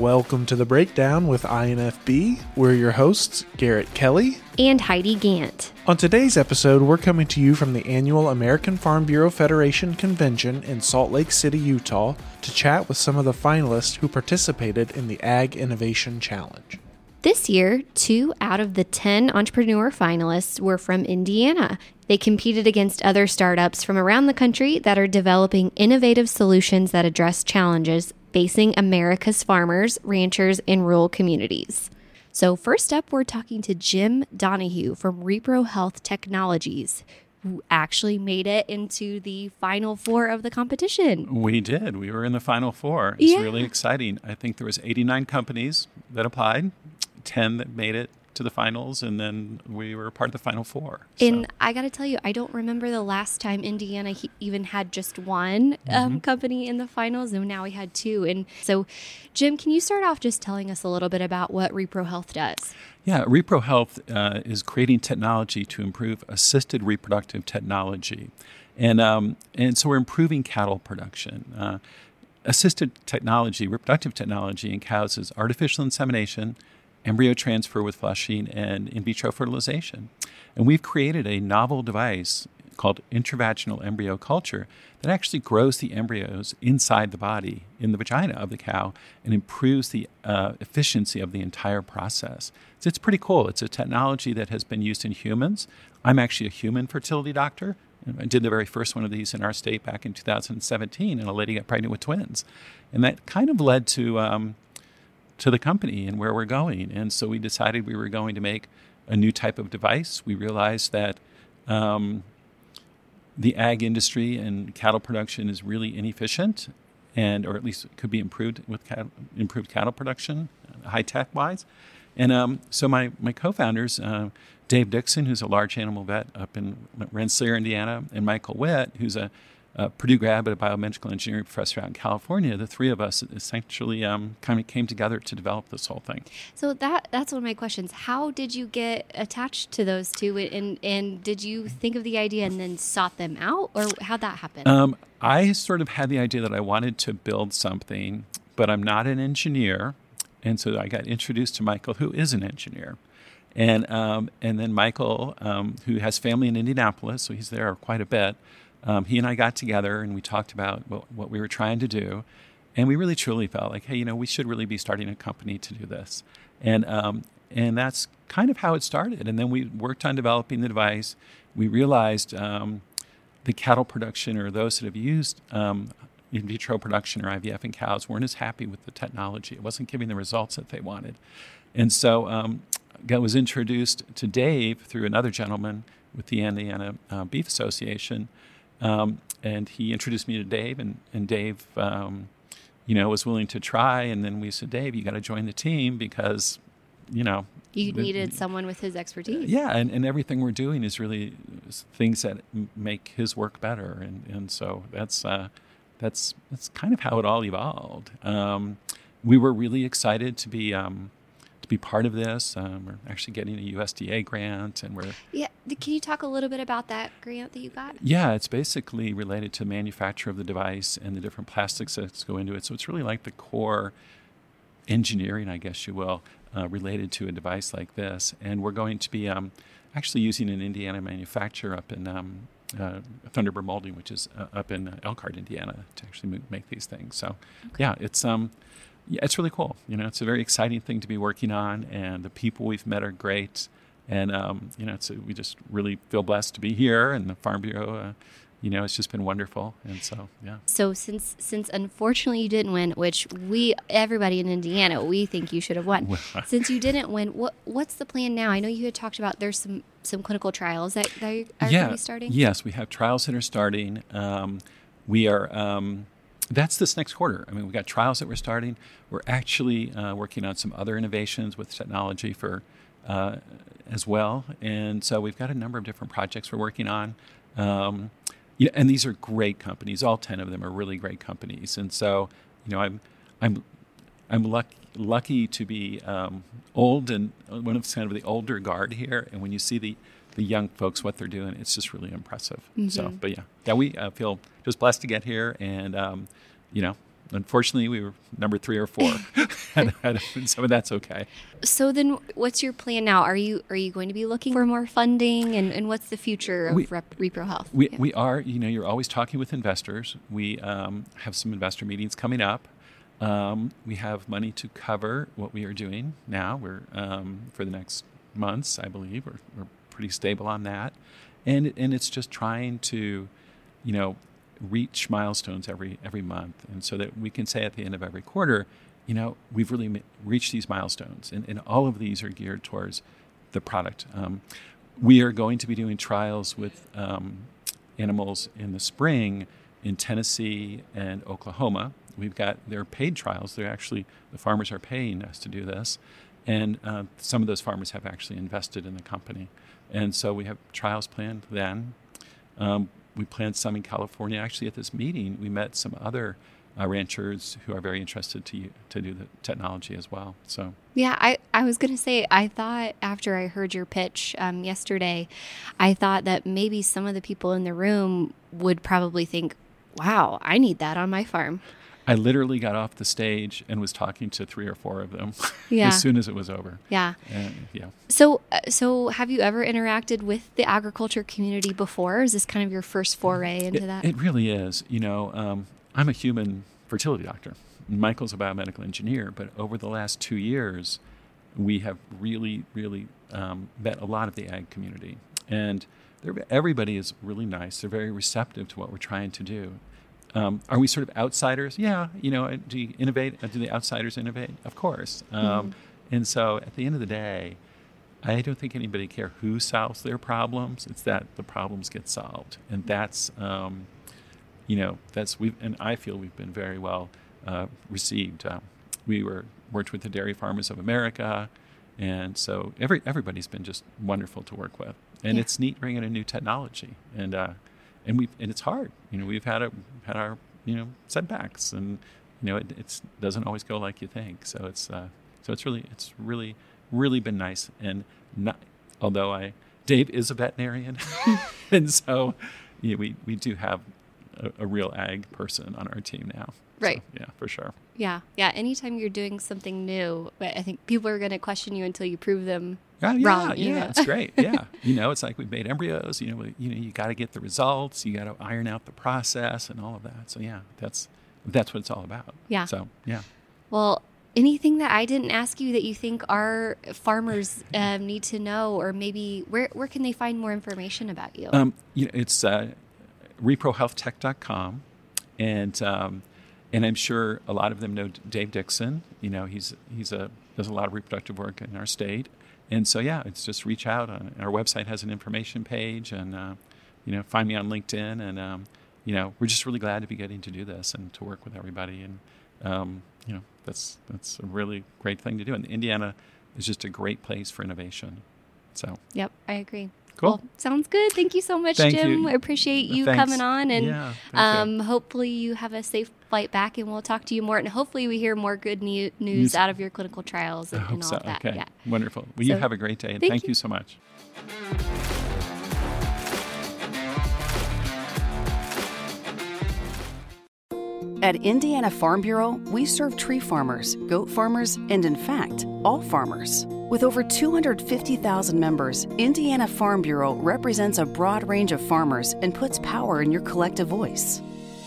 Welcome to the breakdown with INFB. We're your hosts, Garrett Kelly and Heidi Gant. On today's episode, we're coming to you from the annual American Farm Bureau Federation convention in Salt Lake City, Utah, to chat with some of the finalists who participated in the Ag Innovation Challenge. This year, two out of the 10 entrepreneur finalists were from Indiana. They competed against other startups from around the country that are developing innovative solutions that address challenges facing America's farmers, ranchers, and rural communities. So, first up, we're talking to Jim Donahue from ReproHealth Technologies, who actually made it into the final four of the competition. We did. We were in the final four. It's yeah. really exciting. I think there was 89 companies that applied. 10 that made it to the finals, and then we were part of the final four. So. And I got to tell you, I don't remember the last time Indiana even had just one um, mm-hmm. company in the finals, and now we had two. And so, Jim, can you start off just telling us a little bit about what ReproHealth does? Yeah, ReproHealth uh, is creating technology to improve assisted reproductive technology. And, um, and so we're improving cattle production. Uh, assisted technology, reproductive technology in cows is artificial insemination, embryo transfer with flushing, and in vitro fertilization. And we've created a novel device called intravaginal embryo culture that actually grows the embryos inside the body, in the vagina of the cow, and improves the uh, efficiency of the entire process. So it's pretty cool. It's a technology that has been used in humans. I'm actually a human fertility doctor. I did the very first one of these in our state back in 2017, and a lady got pregnant with twins. And that kind of led to um, to the company and where we're going. And so we decided we were going to make a new type of device. We realized that um, the ag industry and cattle production is really inefficient, and or at least could be improved with cattle, improved cattle production, high tech wise. And um, so my my co-founders, uh, Dave Dixon, who's a large animal vet up in Rensselaer, Indiana, and Michael Witt, who's a uh, Purdue grad, but a biomedical engineering professor out in California, the three of us essentially um, kind of came together to develop this whole thing. So that that's one of my questions. How did you get attached to those two, and and did you think of the idea and then sought them out, or how'd that happen? Um, I sort of had the idea that I wanted to build something, but I'm not an engineer, and so I got introduced to Michael, who is an engineer. And um, and then Michael, um, who has family in Indianapolis, so he's there quite a bit um, he and I got together and we talked about what, what, we were trying to do. And we really truly felt like, hey, you know, we should really be starting a company to do this. And, um, and that's kind of how it started. And then we worked on developing the device. We realized um, the cattle production or those that have used um, in vitro production or IVF in cows weren't as happy with the technology. It wasn't giving the results that they wanted. And so um, I was introduced to Dave through another gentleman with the Indiana uh, Beef Association um, and he introduced me to Dave, and, and Dave, um, you know, was willing to try. And then we said, Dave, you got to join the team because, you know, you needed someone with his expertise. Yeah, and, and everything we're doing is really things that make his work better, and and so that's uh, that's that's kind of how it all evolved. Um, we were really excited to be um, be part of this. Um, we're actually getting a USDA grant, and we're yeah. Can you talk a little bit about that grant that you got? Yeah, it's basically related to manufacture of the device and the different plastics that go into it. So it's really like the core engineering, I guess you will, uh, related to a device like this. And we're going to be um, actually using an Indiana manufacturer up in um, uh, Thunderbird Molding, which is uh, up in Elkhart, Indiana, to actually make these things. So, okay. yeah, it's um, it's really cool. You know, it's a very exciting thing to be working on, and the people we've met are great. And um, you know, it's we just really feel blessed to be here, and the Farm Bureau. Uh, you know, it's just been wonderful, and so yeah. So since since unfortunately you didn't win, which we everybody in Indiana we think you should have won. since you didn't win, what what's the plan now? I know you had talked about there's some some clinical trials that, that are yeah, starting. Yes, we have trials that are starting. Um, we are. Um, that's this next quarter. I mean, we've got trials that we're starting. We're actually uh, working on some other innovations with technology for uh, as well, and so we've got a number of different projects we're working on. Um, and these are great companies. All ten of them are really great companies, and so you know, I'm I'm I'm lucky lucky to be um, old and one of kind of the older guard here. And when you see the the young folks what they're doing, it's just really impressive. Mm-hmm. So, but yeah, yeah, we uh, feel just blessed to get here, and um, you know, unfortunately, we were number three or four, and, so that's okay. So then, what's your plan now? Are you are you going to be looking for more funding, and, and what's the future of We- Rep- ReproHealth? We, Yeah. we are, you know, you're always talking with investors. We um, have some investor meetings coming up. Um, we have money to cover what we are doing now. We're um, for the next months, I believe. We're, we're pretty stable on that, and and it's just trying to, you know, reach milestones every every month, and so that we can say at the end of every quarter, you know, we've really reached these milestones, and, and all of these are geared towards the product. Um, we are going to be doing trials with um, animals in the spring in Tennessee and Oklahoma. We've got their paid trials. They're actually the farmers are paying us to do this, and uh, some of those farmers have actually invested in the company, and so we have trials planned then. Um, we planned some in California. Actually, at this meeting, we met some other uh, ranchers who are very interested to to do the technology as well. So Yeah, I, I was going to say, I thought after I heard your pitch um, yesterday, I thought that maybe some of the people in the room would probably think, wow, I need that on my farm. I literally got off the stage and was talking to three or four of them Yeah. as soon as it was over. Yeah. And yeah. So, uh, so have you ever interacted with the agriculture community before? Is this kind of your first foray into It, that? it really is. You know, um, I'm a human fertility doctor. Michael's a biomedical engineer, but over the last two years, we have really, really um, met a lot of the ag community, and everybody is really nice. They're very receptive to what we're trying to do. Um, are we sort of outsiders? Yeah. You know, do you innovate? Do the outsiders innovate? Of course. Um, And so, at the end of the day, I don't think anybody care who solves their problems. It's that the problems get solved, and that's um, you know that's we and I feel we've been very well uh, received. Uh, we were worked with the Dairy Farmers of America, and so every everybody's been just wonderful to work with, and Yeah. it's neat bringing a new technology, and uh, and we and it's hard. You know, we've had a had our you know setbacks, and you know it it's, doesn't always go like you think. So it's uh, so it's really it's really really been nice, and not although I Dave is a veterinarian, and so yeah, we we do have a, a real ag person on our team now. So, Right. yeah, for sure. yeah. Yeah. Anytime you're doing something new, but I think people are going to question you until you prove them Yeah, yeah, wrong. yeah, know? it's great. Yeah, you know, it's like we've made embryos. You know, we, you know, you got to get the results. You got to iron out the process and all of that. So yeah, that's that's what it's all about. Yeah. So yeah. Well, anything that I didn't ask you that you think our farmers um, need to know, or maybe where where can they find more information about you? Um, you know, it's uh, reprohealthtech.com, and um, and I'm sure a lot of them know Dave Dixon. You know, he's he's a does a lot of reproductive work in our state, and so yeah, it's just reach out. On, our website has an information page, and uh, you know, find me on LinkedIn, and um, you know, we're just really glad to be getting to do this and to work with everybody, and um, you know, that's that's a really great thing to do. And Indiana is just a great place for innovation. So yep, I agree. Cool. Well, sounds good. Thank you so much, Thank Jim. you. I appreciate you Thanks. coming on, and Yeah, um, hopefully you have a safe flight back, and we'll talk to you more. And hopefully we hear more good new- news out of your clinical trials I and, hope and all so. of that. Okay. Yeah. Wonderful. Well, you have a great day, and thank thank, you. you so much. At Indiana Farm Bureau, we serve tree farmers, goat farmers, and in fact, all farmers. With over 250,000 members, Indiana Farm Bureau represents a broad range of farmers and puts power in your collective voice.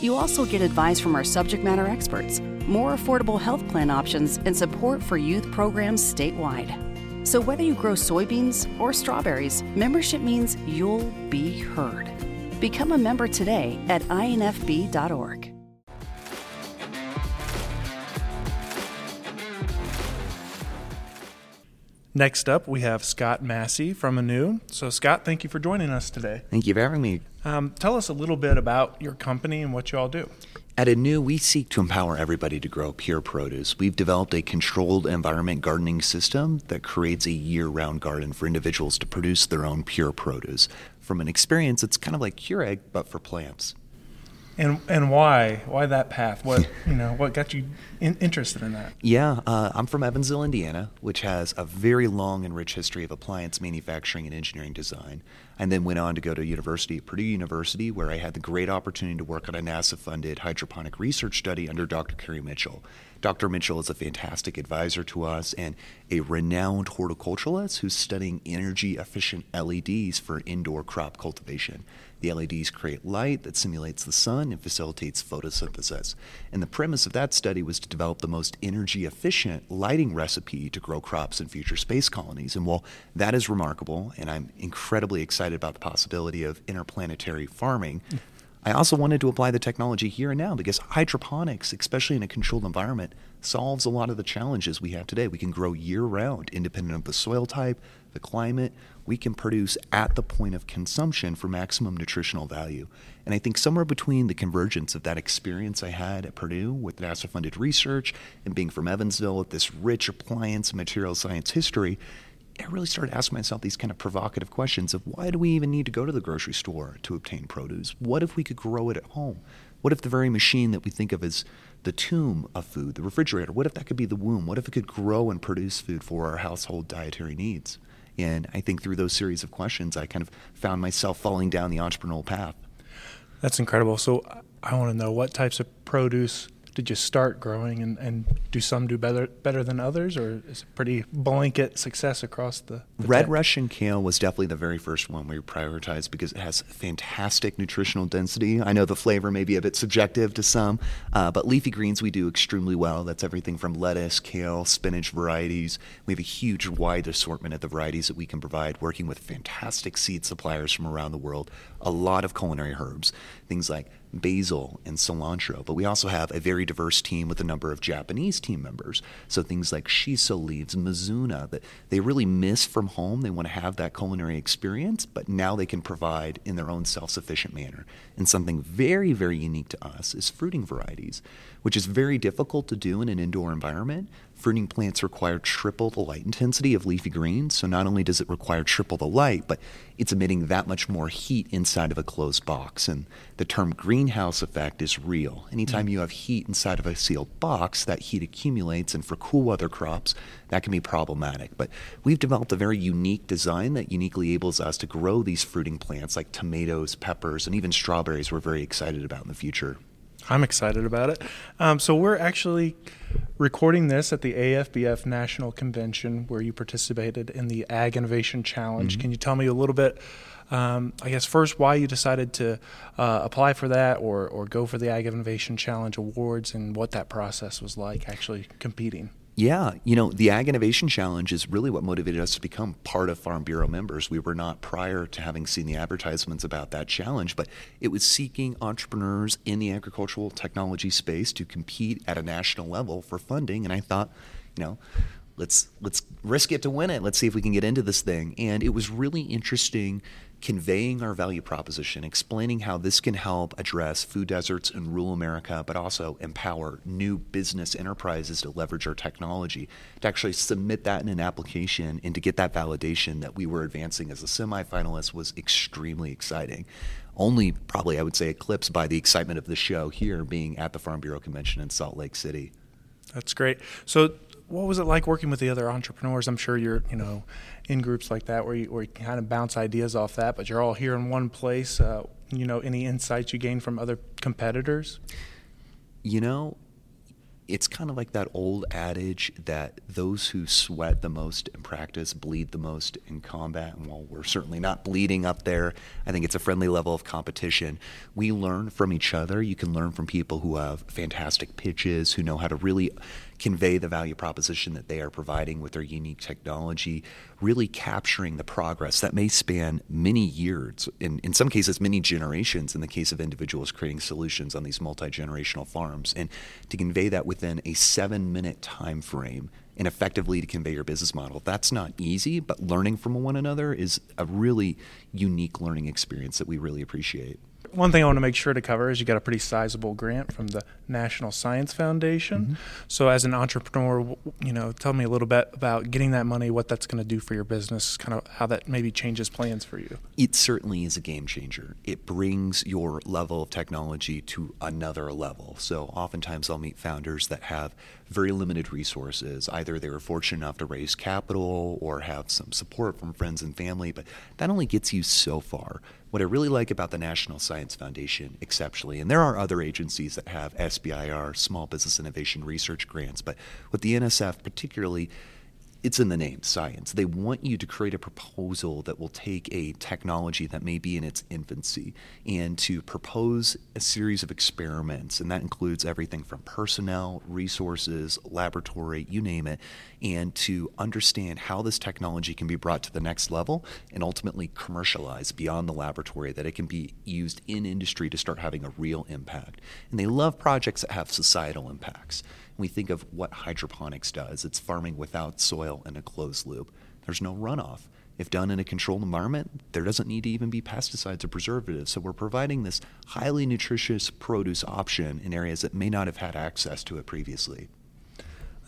You also get advice from our subject matter experts, more affordable health plan options, and support for youth programs statewide. So, whether you grow soybeans or strawberries, membership means you'll be heard. Become a member today at infb.org. Next up, we have Scott Massey from Anu. So, Scott, thank you for joining us today. Thank you for having me. Um, tell us a little bit about your company and what you all do. At Anu, we seek to empower everybody to grow pure produce. We've developed a controlled environment gardening system that creates a year round garden for individuals to produce their own pure produce. From an experience, it's kind of like Keurig, but for plants. And and why? Why that path? What you know? What got you in, interested in that? Yeah, uh, I'm from Evansville, Indiana, which has a very long and rich history of appliance manufacturing and engineering design. And then went on to go to university at Purdue University, where I had the great opportunity to work on a NASA-funded hydroponic research study under Dr. Cary Mitchell. Dr. Mitchell is a fantastic advisor to us and a renowned horticulturalist who's studying energy efficient LEDs for indoor crop cultivation. The LEDs create light that simulates the sun and facilitates photosynthesis. And the premise of that study was to develop the most energy efficient lighting recipe to grow crops in future space colonies. And while that is remarkable, and I'm incredibly excited about the possibility of interplanetary farming, I also wanted to apply the technology here and now because hydroponics, especially in a controlled environment, solves a lot of the challenges we have today. We can grow year round, independent of the soil type, the climate. We can produce at the point of consumption for maximum nutritional value. And I think somewhere between the convergence of that experience I had at Purdue with NASA funded research and being from Evansville with this rich appliance material science history, I really started asking myself these kind of provocative questions of why do we even need to go to the grocery store to obtain produce? What if we could grow it at home? What if the very machine that we think of as the tomb of food, the refrigerator, what if that could be the womb? What if it could grow and produce food for our household dietary needs? And I think through those series of questions, I kind of found myself falling down the entrepreneurial path. That's incredible. So I want to know what types of produce did you start growing and, and do some do better better than others or is it pretty blanket success across the, the red russian kale was definitely the very first one we prioritized because it has fantastic nutritional density. I know the flavor may be a bit subjective to some uh, but leafy greens we do extremely well. That's everything from lettuce kale spinach varieties. We have a huge wide assortment of the varieties that we can provide working with fantastic seed suppliers from around the world. A lot of culinary herbs things like basil and cilantro, but we also have a very diverse team with a number of Japanese team members. So things like shiso leaves, mizuna, that they really miss from home. They want to have that culinary experience, but now they can provide in their own self-sufficient manner. And something very, very unique to us is fruiting varieties, which is very difficult to do in an indoor environment. Fruiting plants require triple the light intensity of leafy greens, so not only does it require triple the light, but it's emitting that much more heat inside of a closed box. And the term greenhouse effect is real. Anytime mm. you have heat inside of a sealed box, that heat accumulates, and for cool weather crops, that can be problematic. But we've developed a very unique design that uniquely enables us to grow these fruiting plants like tomatoes, peppers, and even strawberries we're very excited about in the future. I'm excited about it. Um, so we're actually recording this at the AFBF National Convention where you participated in the Ag Innovation Challenge. Mm-hmm. Can you tell me a little bit? Um, I guess first why you decided to uh, apply for that or, or go for the Ag Innovation Challenge Awards and what that process was like actually competing. Yeah, you know, the Ag Innovation Challenge is really what motivated us to become part of Farm Bureau members. We were not prior to having seen the advertisements about that challenge, but it was seeking entrepreneurs in the agricultural technology space to compete at a national level for funding. And I thought, you know, let's let's risk it to win it. Let's see if we can get into this thing. And it was really interesting conveying our value proposition, explaining how this can help address food deserts in rural America, but also empower new business enterprises to leverage our technology, to actually submit that in an application and to get that validation that we were advancing as a semifinalist was extremely exciting. Only probably, I would say, eclipsed by the excitement of the show here being at the Farm Bureau Convention in Salt Lake City. That's great. So, what was it like working with the other entrepreneurs? I'm sure you're, you know, in groups like that where you, where you kind of bounce ideas off that, but you're all here in one place. Uh, you know, any insights you gain from other competitors? You know, it's kind of like that old adage that those who sweat the most in practice bleed the most in combat. And while we're certainly not bleeding up there, I think it's a friendly level of competition. We learn from each other. You can learn from people who have fantastic pitches, who know how to really convey the value proposition that they are providing with their unique technology, really capturing the progress that may span many years, in, in some cases, many generations in the case of individuals creating solutions on these multi generational farms. And to convey that within a seven minute time frame and effectively to convey your business model. That's not easy, but learning from one another is a really unique learning experience that we really appreciate. One thing I want to make sure to cover is you got a pretty sizable grant from the National Science Foundation. Mm-hmm. So, as an entrepreneur, you know, tell me a little bit about getting that money, what that's going to do for your business, kind of how that maybe changes plans for you. It certainly is a game changer. It brings your level of technology to another level. So, oftentimes I'll meet founders that have very limited resources. Either they were fortunate enough to raise capital or have some support from friends and family, but that only gets you so far. What I really like about the National Science Foundation exceptionally, and there are other agencies that have SBIR, Small Business Innovation Research grants, but with the NSF particularly, it's in the name, science. They want you to create a proposal that will take a technology that may be in its infancy and to propose a series of experiments. And that includes everything from personnel, resources, laboratory, you name it, and to understand how this technology can be brought to the next level and ultimately commercialized beyond the laboratory, that it can be used in industry to start having a real impact. And they love projects that have societal impacts we think of what hydroponics does, it's farming without soil in a closed loop. There's no runoff. If done in a controlled environment, there doesn't need to even be pesticides or preservatives. So we're providing this highly nutritious produce option in areas that may not have had access to it previously.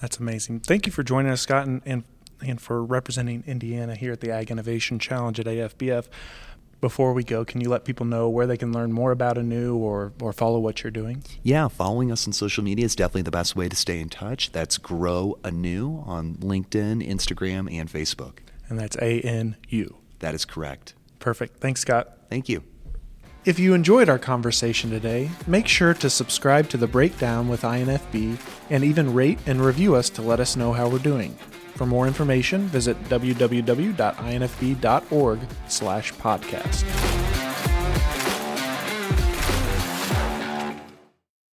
That's amazing. Thank you for joining us, Scott, and, and, and for representing Indiana here at the Ag Innovation Challenge at AFBF before we go, can you let people know where they can learn more about Anu or, or follow what you're doing? Yeah, following us on social media is definitely the best way to stay in touch. That's Grow Anu on LinkedIn, Instagram, and Facebook. And that's A N U. That is correct. Perfect. Thanks, Scott. Thank you. If you enjoyed our conversation today, make sure to subscribe to The Breakdown with INFB and even rate and review us to let us know how we're doing. For more information, visit www.infb.org slash podcast.